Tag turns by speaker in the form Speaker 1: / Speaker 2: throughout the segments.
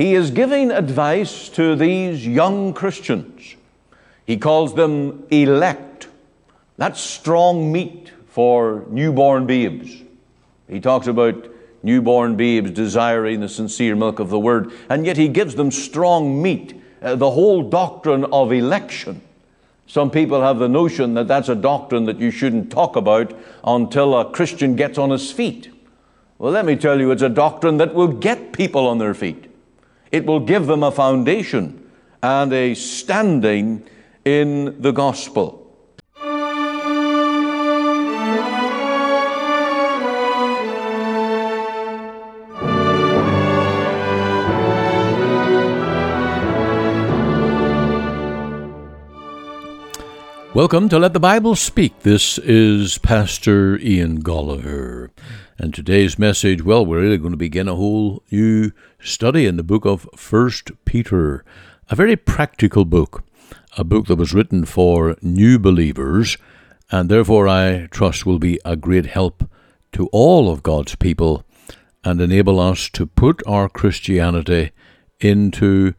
Speaker 1: he is giving advice to these young Christians. He calls them elect. That's strong meat for newborn babes. He talks about newborn babes desiring the sincere milk of the word, and yet he gives them strong meat, uh, the whole doctrine of election. Some people have the notion that that's a doctrine that you shouldn't talk about until a Christian gets on his feet. Well, let me tell you, it's a doctrine that will get people on their feet. It will give them a foundation and a standing in the gospel.
Speaker 2: Welcome to Let the Bible Speak. This is Pastor Ian Goligher. And today's message, well, we're really going to begin a whole new study in the book of First Peter, a very practical book, a book that was written for new believers, and therefore I trust will be a great help to all of God's people and enable us to put our Christianity into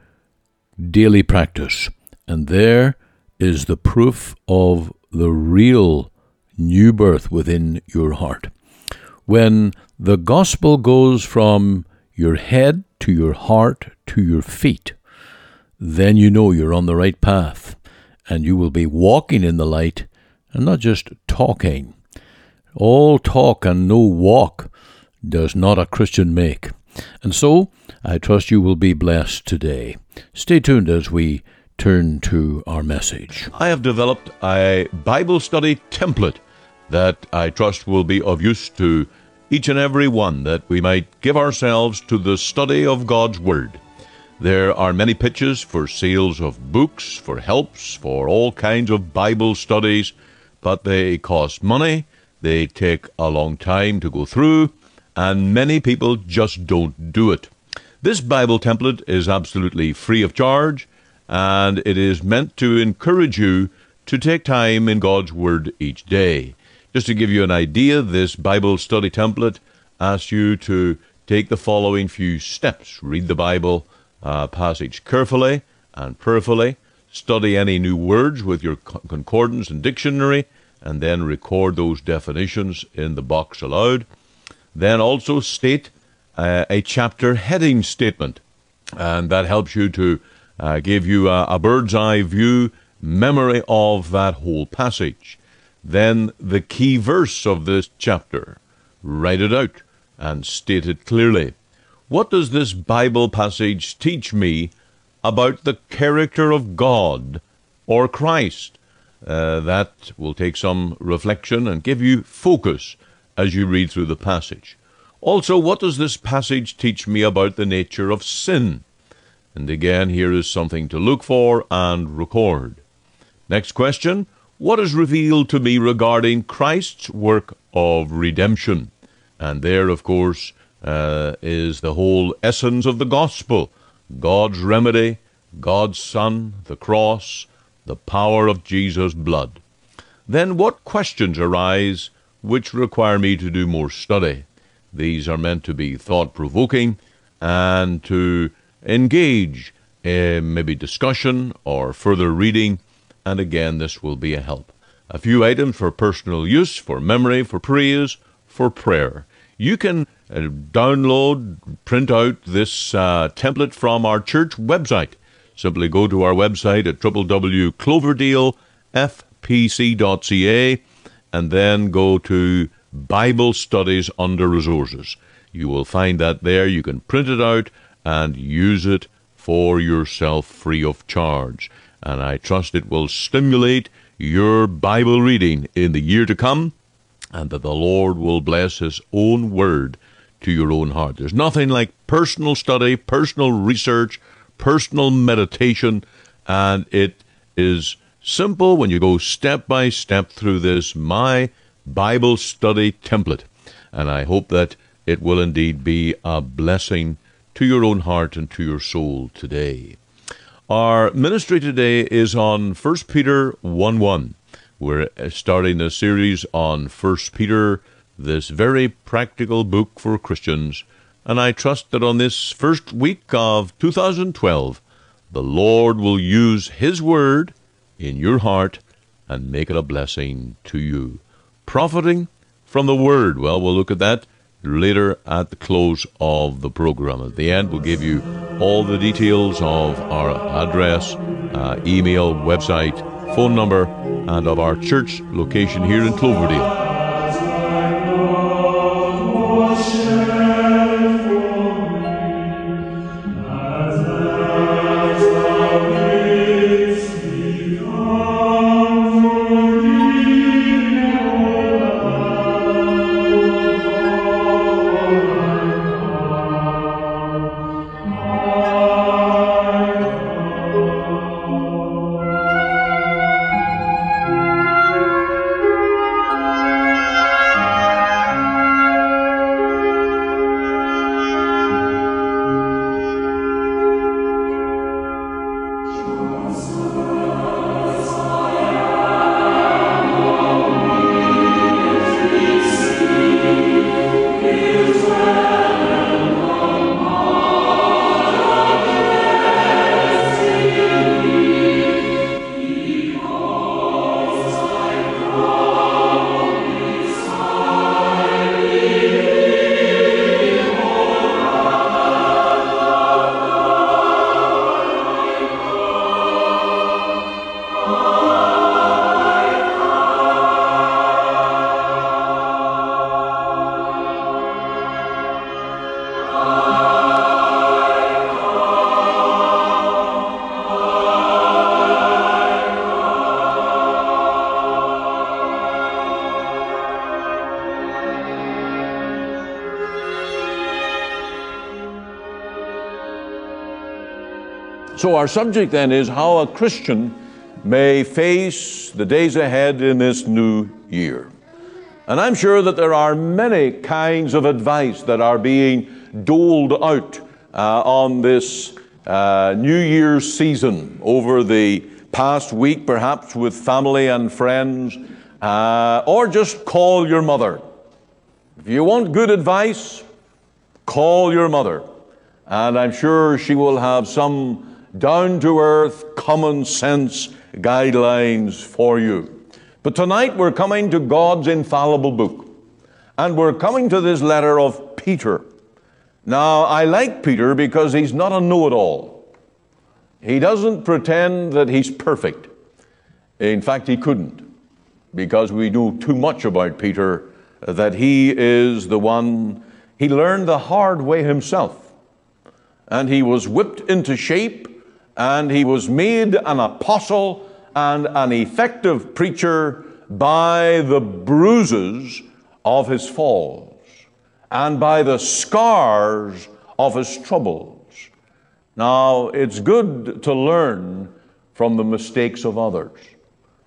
Speaker 2: daily practice. And there is the proof of the real new birth within your heart. When the gospel goes from your head to your heart to your feet, then you know you're on the right path and you will be walking in the light and not just talking. All talk and no walk does not a Christian make. And so, I trust you will be blessed today. Stay tuned as we turn to our message.
Speaker 3: I have developed a Bible study template that I trust will be of use to each and every one, that we might give ourselves to the study of God's Word. There are many pitches for sales of books, for helps, for all kinds of Bible studies, but they cost money, they take a long time to go through, and many people just don't do it. This Bible template is absolutely free of charge and it is meant to encourage you to take time in God's Word each day. Just to give you an idea, this Bible study template asks you to take the following few steps read the Bible uh, passage carefully and prayerfully, study any new words with your concordance and dictionary, and then record those definitions in the box aloud. Then also state uh, a chapter heading statement, and that helps you to uh, give you a, a bird's eye view memory of that whole passage. Then the key verse of this chapter. Write it out and state it clearly. What does this Bible passage teach me about the character of God or Christ? Uh, that will take some reflection and give you focus as you read through the passage. Also, what does this passage teach me about the nature of sin? And again, here is something to look for and record. Next question What is revealed to me regarding Christ's work of redemption? And there, of course, uh, is the whole essence of the gospel God's remedy, God's Son, the cross, the power of Jesus' blood. Then, what questions arise which require me to do more study? These are meant to be thought provoking and to engage in maybe discussion or further reading, and again, this will be a help. A few items for personal use, for memory, for praise, for prayer. You can uh, download, print out this uh, template from our church website. Simply go to our website at www.cloverdalefpc.ca and then go to Bible Studies under Resources. You will find that there. You can print it out and use it for yourself free of charge. And I trust it will stimulate your Bible reading in the year to come, and that the Lord will bless His own word to your own heart. There's nothing like personal study, personal research, personal meditation, and it is simple when you go step by step through this My Bible Study template. And I hope that it will indeed be a blessing to your own heart and to your soul today. Our ministry today is on 1 Peter 1 1. We're starting a series on 1 Peter, this very practical book for Christians,
Speaker 4: And I trust that on this first week of 2012, the Lord will use His Word in your heart and make it a blessing to you. Profiting from the Word. Well, we'll look at that later at the close of the program. At the end, we'll give you all the details of our address, uh, email, website, phone number, and of our church location here in Cloverdale.
Speaker 3: So, our subject then is how a Christian may face the days ahead in this new year. And I'm sure that there are many kinds of advice that are being doled out uh, on this uh, New Year's season over the past week, perhaps with family and friends, uh, or just call your mother. If you want good advice, call your mother. And I'm sure she will have some down to earth, common sense guidelines for you. But tonight we're coming to God's infallible book. And we're coming to this letter of Peter. Now, I like Peter because he's not a know it all. He doesn't pretend that he's perfect. In fact, he couldn't, because we know too much about Peter that he is the one, he learned the hard way himself. And he was whipped into shape and he was made an apostle and an effective preacher by the bruises of his falls and by the scars of his troubles. Now, it's good to learn from the mistakes of others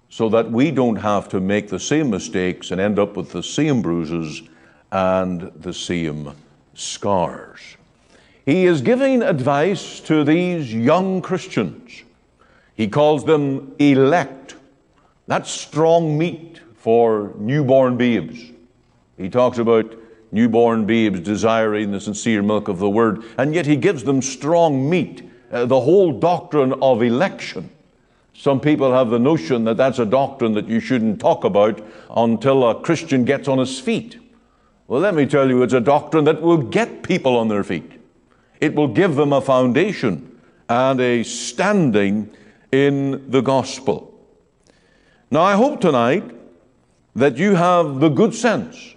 Speaker 3: so that we don't have to make the same mistakes and end up with the same bruises and the same scars. He is giving advice to these young Christians. He calls them elect. That's strong meat for newborn babes. He talks about newborn babes desiring the sincere milk of the word, and yet he gives them strong meat, uh, the whole doctrine of election. Some people have the notion that that's a doctrine that you shouldn't talk about until a Christian gets on his feet. Well, let me tell you, it's a doctrine that will get people on their feet. It will give them a foundation and a standing in the gospel. Now, I hope tonight that you have the good sense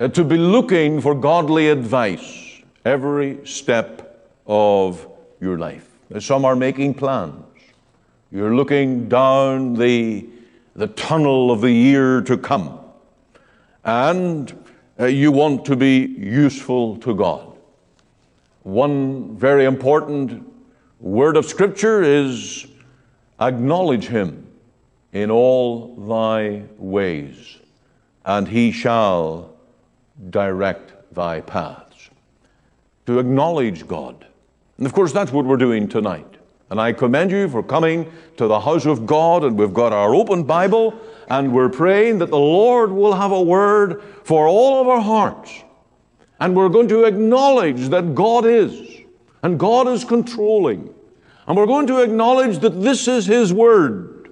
Speaker 3: uh, to be looking for godly advice every step of your life. Some are making plans. You're looking down the, the tunnel of the year to come, and uh, you want to be useful to God. One very important word of Scripture is acknowledge him in all thy ways, and he shall direct thy paths. To acknowledge God. And of course, that's what we're doing tonight. And I commend you for coming to the house of God, and we've got our open Bible, and we're praying that the Lord will have a word for all of our hearts And we're going to acknowledge that God is, and God is controlling. And we're going to acknowledge that this is His Word.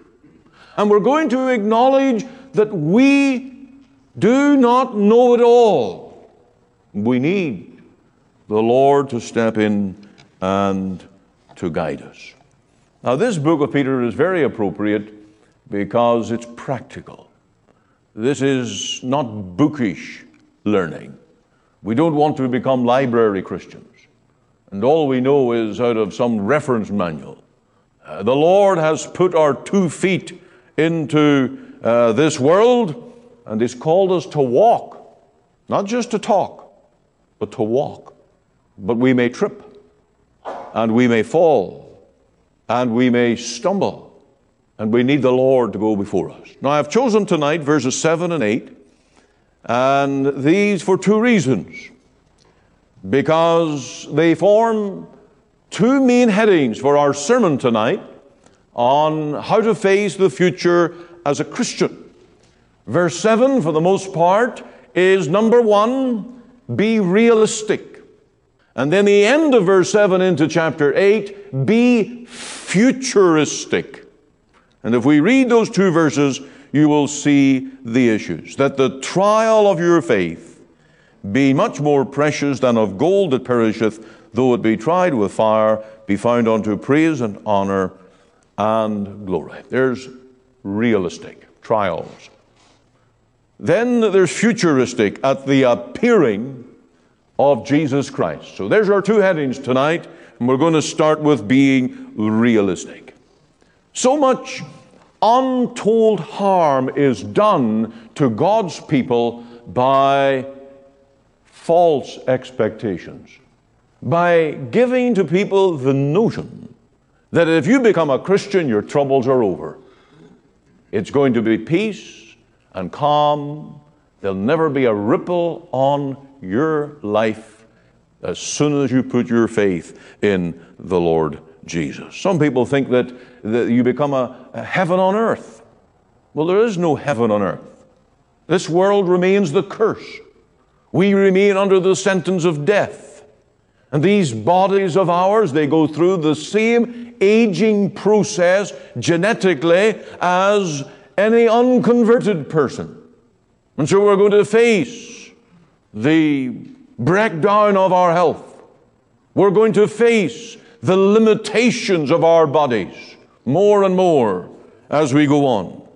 Speaker 3: And we're going to acknowledge that we do not know it all. We need the Lord to step in and to guide us. Now, this book of Peter is very appropriate because it's practical. This is not bookish learning. We don't want to become library Christians. And all we know is out of some reference manual. Uh, the Lord has put our two feet into uh, this world and He's called us to walk, not just to talk, but to walk. But we may trip and we may fall and we may stumble and we need the Lord to go before us. Now, I've chosen tonight verses 7 and 8 and these for two reasons. Because they form two main headings for our sermon tonight on how to face the future as a Christian. Verse 7, for the most part, is number one, be realistic. And then the end of verse 7 into chapter 8, be futuristic. And if we read those two verses, you will see the issues. That the trial of your faith be much more precious than of gold that perisheth, though it be tried with fire, be found unto praise and honor and glory. There's realistic trials. Then there's futuristic at the appearing of Jesus Christ. So there's our two headings tonight, and we're going to start with being realistic. So much untold harm is done to God's people by false expectations, by giving to people the notion that if you become a Christian, your troubles are over. It's going to be peace and calm. There'll never be a ripple on your life as soon as you put your faith in the Lord Jesus. Some people think that, that you become a, a heaven on earth. Well, there is no heaven on earth. This world remains the curse. We remain under the sentence of death. And these bodies of ours, they go through the same aging process genetically as any unconverted person. And so we're going to face the breakdown of our health. We're going to face the limitations of our bodies more and more as we go on.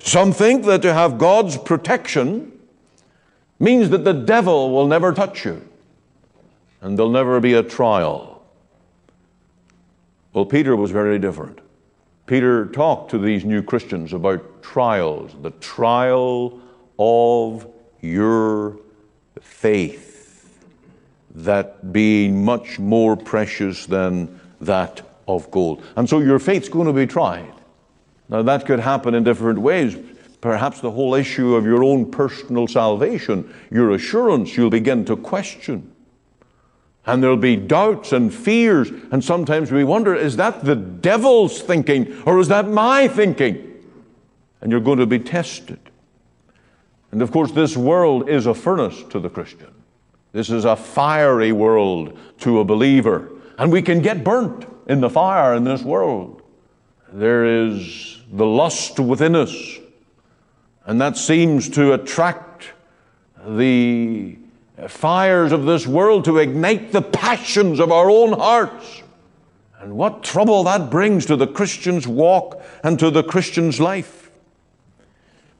Speaker 3: Some think that to have God's protection means that the devil will never touch you and there'll never be a trial. Well, Peter was very different. Peter talked to these new Christians about trials, the trial of your faith that being much more precious than that of gold. And so your faith's going to be tried. Now, that could happen in different ways. Perhaps the whole issue of your own personal salvation, your assurance, you'll begin to question. And there'll be doubts and fears. And sometimes we wonder is that the devil's thinking or is that my thinking? And you're going to be tested. And of course, this world is a furnace to the Christian. This is a fiery world to a believer. And we can get burnt in the fire in this world. There is the lust within us, and that seems to attract the fires of this world to ignite the passions of our own hearts. And what trouble that brings to the Christian's walk and to the Christian's life.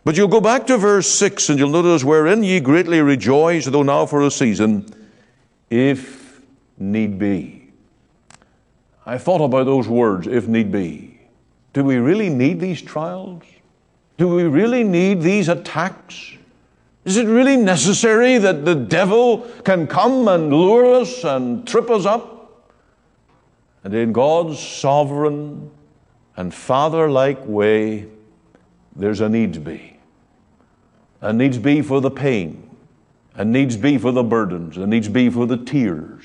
Speaker 3: But you'll go back to verse 6 and you'll notice, wherein ye greatly rejoice, though now for a season, if need be. I thought about those words, if need be. Do we really need these trials? Do we really need these attacks? Is it really necessary that the devil can come and lure us and trip us up? And in God's sovereign and father like way, there's a needs be and needs be for the pain, and needs be for the burdens, and needs be for the tears,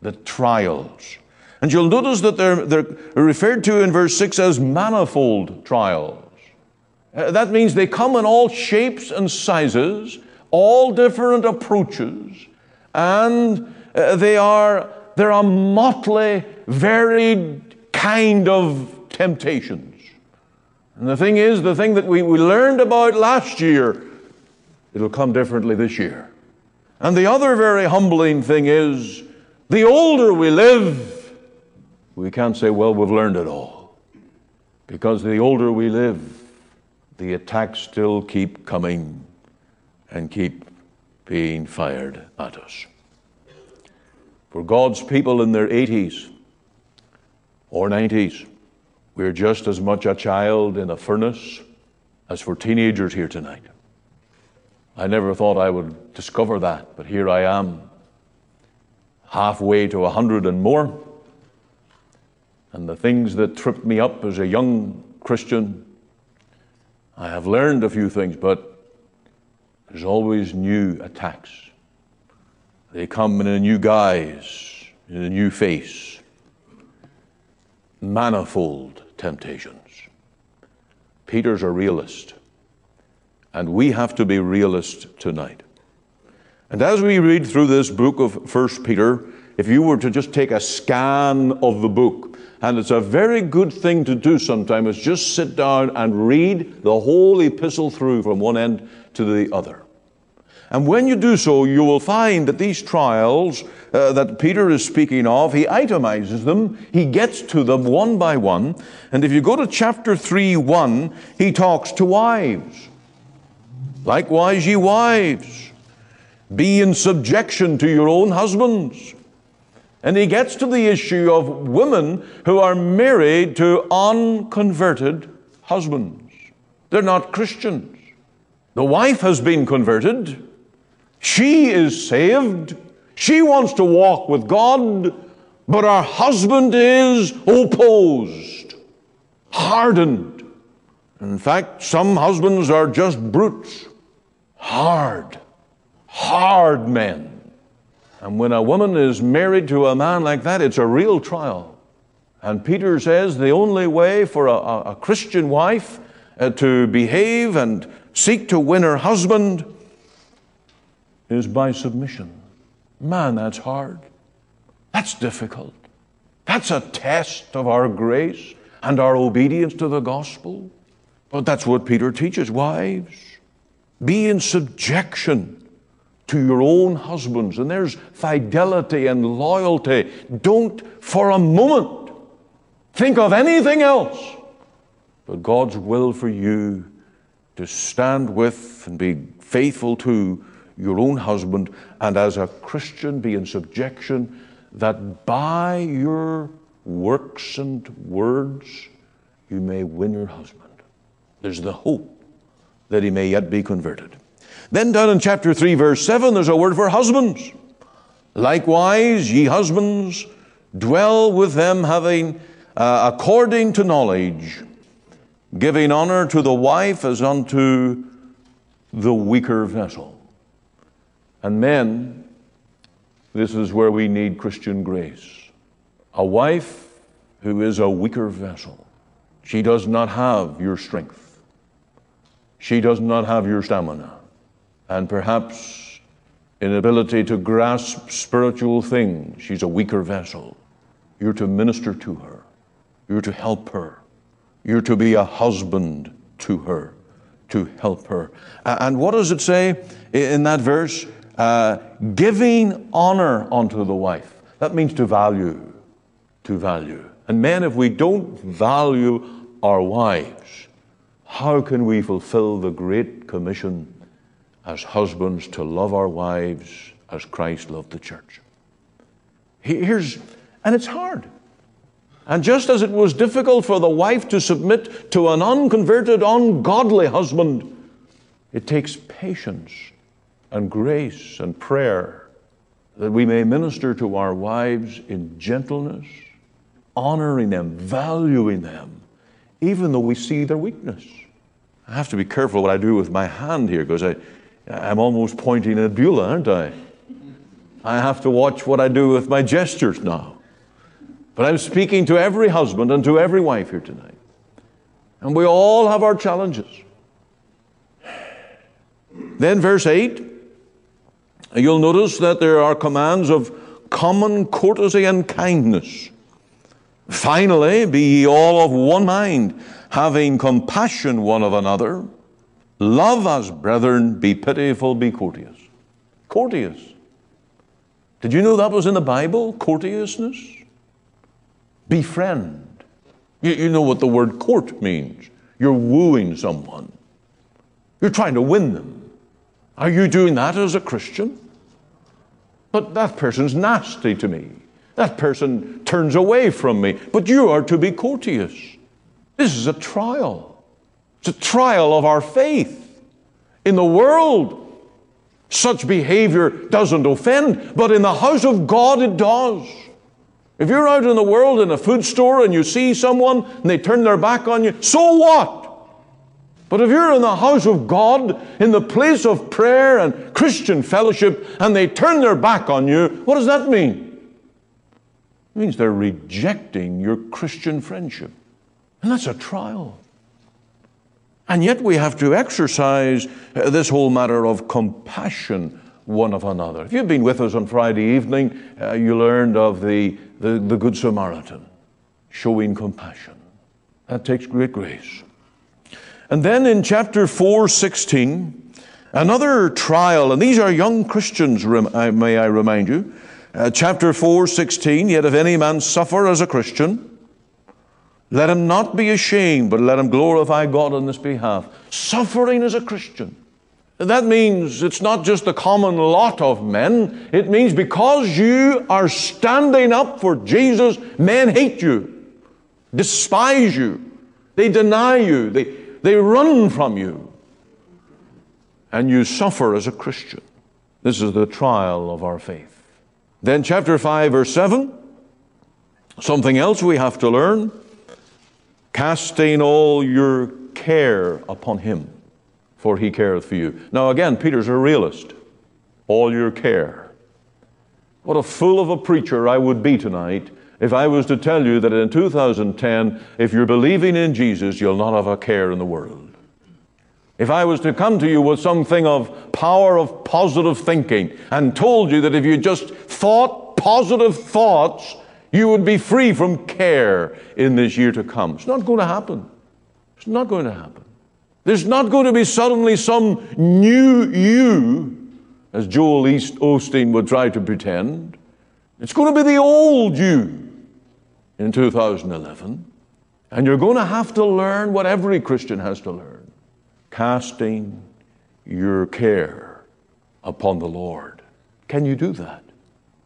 Speaker 3: the trials. And you'll notice that they're, they're referred to in verse 6 as manifold trials. Uh, that means they come in all shapes and sizes, all different approaches, and uh, they are they're a motley, varied kind of temptations. And the thing is, the thing that we, we learned about last year, it'll come differently this year. And the other very humbling thing is, the older we live, we can't say, well, we've learned it all. Because the older we live, the attacks still keep coming and keep being fired at us. For God's people in their 80s or 90s, we're just as much a child in a furnace as for teenagers here tonight. I never thought I would discover that, but here I am, halfway to a hundred and more. And the things that tripped me up as a young Christian, I have learned a few things, but there's always new attacks. They come in a new guise, in a new face, manifold temptations. Peter's a realist, and we have to be realists tonight. And as we read through this book of 1 Peter, if you were to just take a scan of the book, and it's a very good thing to do sometimes, is just sit down and read the whole epistle through from one end to the other. And when you do so, you will find that these trials uh, that Peter is speaking of, he itemizes them, he gets to them one by one. And if you go to chapter 3 1, he talks to wives. Likewise, ye wives, be in subjection to your own husbands. And he gets to the issue of women who are married to unconverted husbands. They're not Christians. The wife has been converted, she is saved. She wants to walk with God, but her husband is opposed, hardened. In fact, some husbands are just brutes, hard, hard men. And when a woman is married to a man like that, it's a real trial. And Peter says the only way for a, a Christian wife uh, to behave and seek to win her husband is by submission. Man, that's hard. That's difficult. That's a test of our grace and our obedience to the gospel. But that's what Peter teaches. Wives, be in subjection to your own husbands. And there's fidelity and loyalty. Don't for a moment think of anything else but God's will for you to stand with and be faithful to your own husband, and as a Christian be in subjection, that by your works and words you may win your husband. There's the hope that he may yet be converted. Then down in chapter 3, verse 7, there's a word for husbands. Likewise, ye husbands, dwell with them, having uh, according to knowledge, giving honor to the wife as unto the weaker vessel. And men, this is where we need Christian grace. A wife who is a weaker vessel. She does not have your strength. She does not have your stamina. And perhaps inability to grasp spiritual things. She's a weaker vessel. You're to minister to her. You're to help her. You're to be a husband to her, to help her. And what does it say in that verse? Uh, giving honor unto the wife. That means to value, to value. And men, if we don't value our wives, how can we fulfill the great commission as husbands to love our wives as Christ loved the church? Here's, and it's hard. And just as it was difficult for the wife to submit to an unconverted, ungodly husband, it takes patience and grace and prayer that we may minister to our wives in gentleness, honoring them, valuing them, even though we see their weakness. I have to be careful what I do with my hand here because I, I'm almost pointing at Beulah, aren't I? I have to watch what I do with my gestures now. But I'm speaking to every husband and to every wife here tonight. And we all have our challenges. Then, verse 8 You'll notice that there are commands of common courtesy and kindness. Finally, be ye all of one mind, having compassion one of another. Love as brethren, be pitiful, be courteous. Courteous. Did you know that was in the Bible? Courteousness? Befriend. You, you know what the word court means. You're wooing someone, you're trying to win them. Are you doing that as a Christian? But that person's nasty to me. That person turns away from me. But you are to be courteous. This is a trial. It's a trial of our faith. In the world, such behavior doesn't offend, but in the house of God it does. If you're out in the world in a food store and you see someone and they turn their back on you, so what? But if you're in the house of God, in the place of prayer and Christian fellowship, and they turn their back on you, what does that mean? It means they're rejecting your Christian friendship. And that's a trial. And yet we have to exercise uh, this whole matter of compassion one of another. If you've been with us on Friday evening, uh, you learned of the, the, the Good Samaritan showing compassion. That takes great grace. And then in chapter 4, 16, another trial, and these are young Christians, may I remind you. Uh, chapter 4, 16, yet if any man suffer as a Christian, let him not be ashamed, but let him glorify God on this behalf. Suffering as a Christian. That means it's not just the common lot of men. It means because you are standing up for Jesus, men hate you, despise you, they deny you, they, they run from you. And you suffer as a Christian. This is the trial of our faith. Then, chapter 5, verse 7, something else we have to learn casting all your care upon him, for he careth for you. Now, again, Peter's a realist. All your care. What a fool of a preacher I would be tonight if I was to tell you that in 2010, if you're believing in Jesus, you'll not have a care in the world. If I was to come to you with something of power of positive thinking and told you that if you just thought positive thoughts, you would be free from care in this year to come. It's not going to happen. It's not going to happen. There's not going to be suddenly some new you, as Joel East Osteen would try to pretend. It's going to be the old you in 2011. And you're going to have to learn what every Christian has to learn casting your care upon the Lord. Can you do that?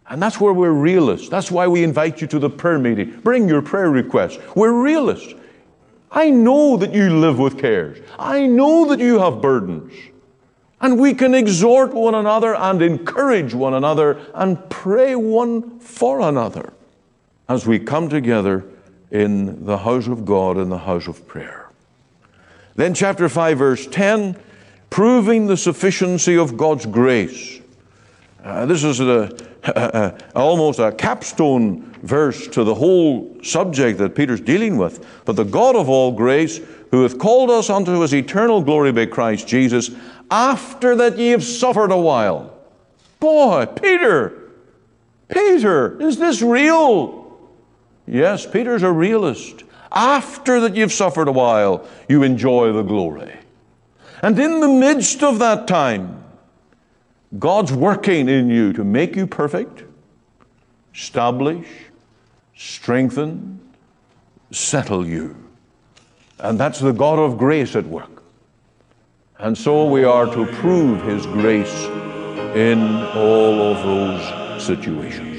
Speaker 3: And that's where we're realists. That's why we invite you to the prayer meeting. Bring your prayer requests. We're realists. I know that you live with cares. I know that you have burdens. And we can exhort one another and encourage one another and pray one for another as we come together in the house of God, in the house of prayer. Then, chapter 5, verse 10, proving the sufficiency of God's grace. Uh, this is a, a, a, almost a capstone verse to the whole subject that Peter's dealing with. But the God of all grace, who hath called us unto his eternal glory by Christ Jesus, after that ye have suffered a while. Boy, Peter, Peter, is this real? Yes, Peter's a realist. After that you've suffered a while, you enjoy the glory. And in the midst of that time, God's working in you to make you perfect, establish, strengthen, settle you. And that's the God of grace at work. And so we are to prove His grace in all of those situations.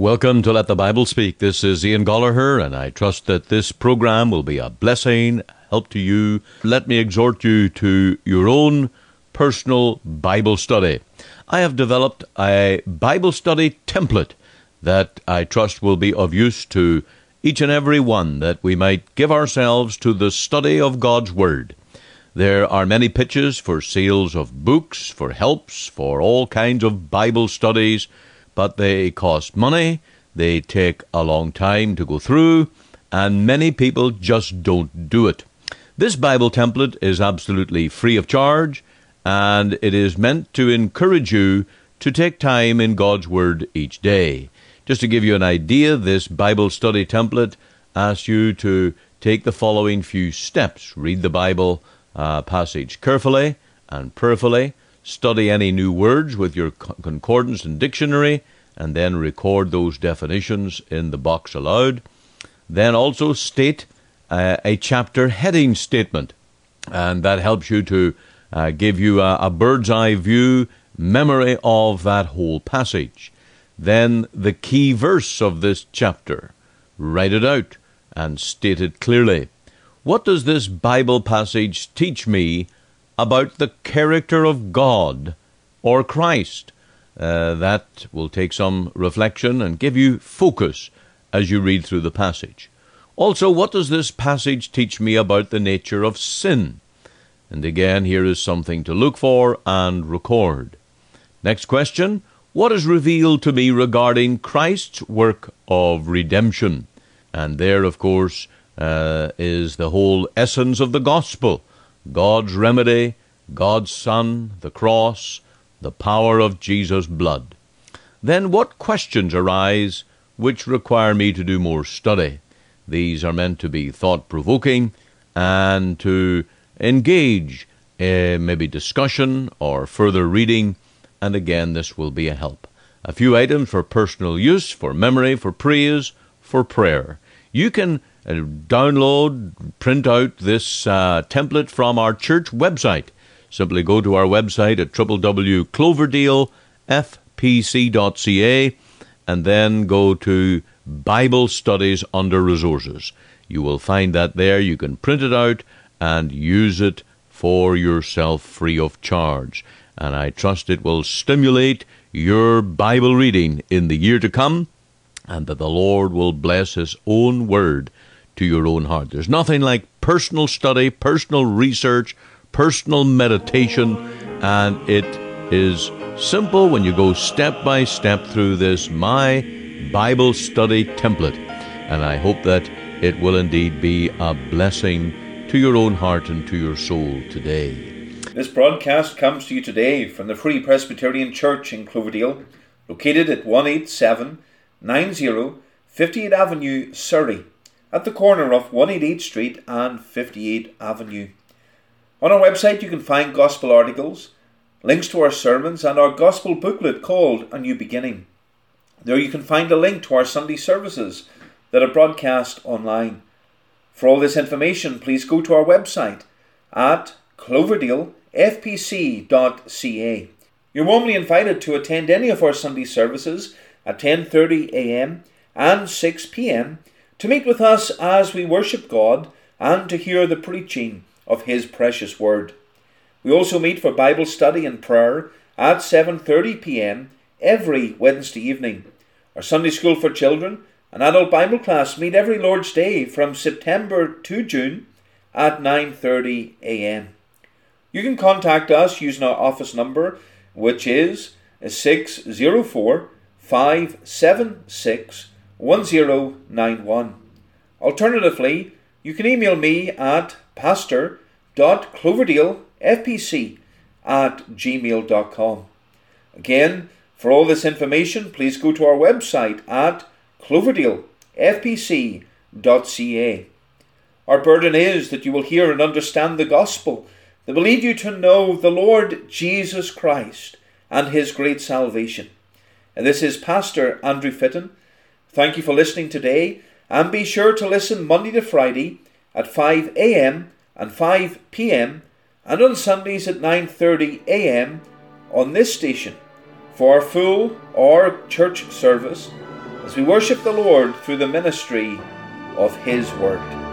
Speaker 4: Welcome to Let the Bible Speak. This is Ian Goligher, and I trust that this program will be a blessing, help to you. Let me exhort you to your own personal Bible study. I have developed a Bible study template that I trust will be of use to each and every one, that we might give ourselves to the study of God's Word. There are many pitches for sales of books, for helps, for all kinds of Bible studies but they cost money, they take a long time to go through,
Speaker 3: and many people just don't do it. This Bible template is absolutely free of charge, and it is meant to encourage you to take time in God's Word each day. Just to give you an idea, this Bible study template asks you to take the following few steps read the Bible uh, passage carefully and prayerfully, study any new words with your concordance and dictionary, and then record those definitions in the box aloud. Then also state uh, a chapter heading statement, and that helps you to uh, give you a, a bird's eye view memory of that whole passage. Then the key verse of this chapter. Write it out and state it clearly. What does this Bible passage teach me about the character of God or Christ? Uh, that will take some reflection and give you focus as you read through the passage. Also, what does this passage teach me about the nature of sin? And again, here is something to look for and record. Next question What is revealed to me regarding Christ's work of redemption? And there, of course, uh, is the whole essence of the gospel God's remedy, God's Son, the cross, the power of Jesus' blood. Then, what questions arise which require me to do more study? These are meant to be thought provoking and to engage uh, maybe discussion or further reading and again, this will be a help. A few items for personal use, for memory, for praise, for prayer. You can download, print out this uh, template from our church website. Simply go to our website at www.cloverdalefpc.ca and then go to Bible Studies under Resources. You will find that there. You can print it out and use it for yourself free of charge and I trust it will stimulate your Bible reading in the year to come, and that the Lord will bless His own word to your own heart. There's nothing like personal study, personal research, personal meditation, and it is simple when you go step by step through this My Bible Study template. And I hope that it will indeed be a blessing to your own heart and to your soul today.
Speaker 5: This broadcast comes to you today from the Free Presbyterian Church in Cloverdale, located at 18790 58 Avenue, Surrey, at the corner of 188 Street and 58 Avenue. On our website, you can find gospel articles, links to our sermons, and our gospel booklet called A New Beginning. There you can find a link to our Sunday services that are broadcast online. For all this information, please go to our website at Cloverdale fpc.ca. You're warmly invited to attend any of our Sunday services at 10:30 a.m. and 6 p.m. to meet with us as we worship God and to hear the preaching of his precious word. We also meet for Bible study and prayer at 7:30 p.m. every Wednesday evening. Our Sunday school for children and adult Bible class meet every Lord's Day from September to June at 9:30 a.m. You can contact us using our office number, which is 604 576 1091. Alternatively, you can email me at pastor.cloverdalefpc at gmail.com. Again, for all this information, please go to our website at cloverdalefpc.ca. Our burden is that you will hear and understand the gospel that will lead you to know the Lord Jesus Christ and his great salvation. And this is Pastor Andrew Fitton. Thank you for listening today, and be sure to listen Monday to Friday at 5 a.m. and 5 p.m. and on Sundays at 9:30 a.m. on this station for our full or church service as we worship the Lord through the ministry of his word.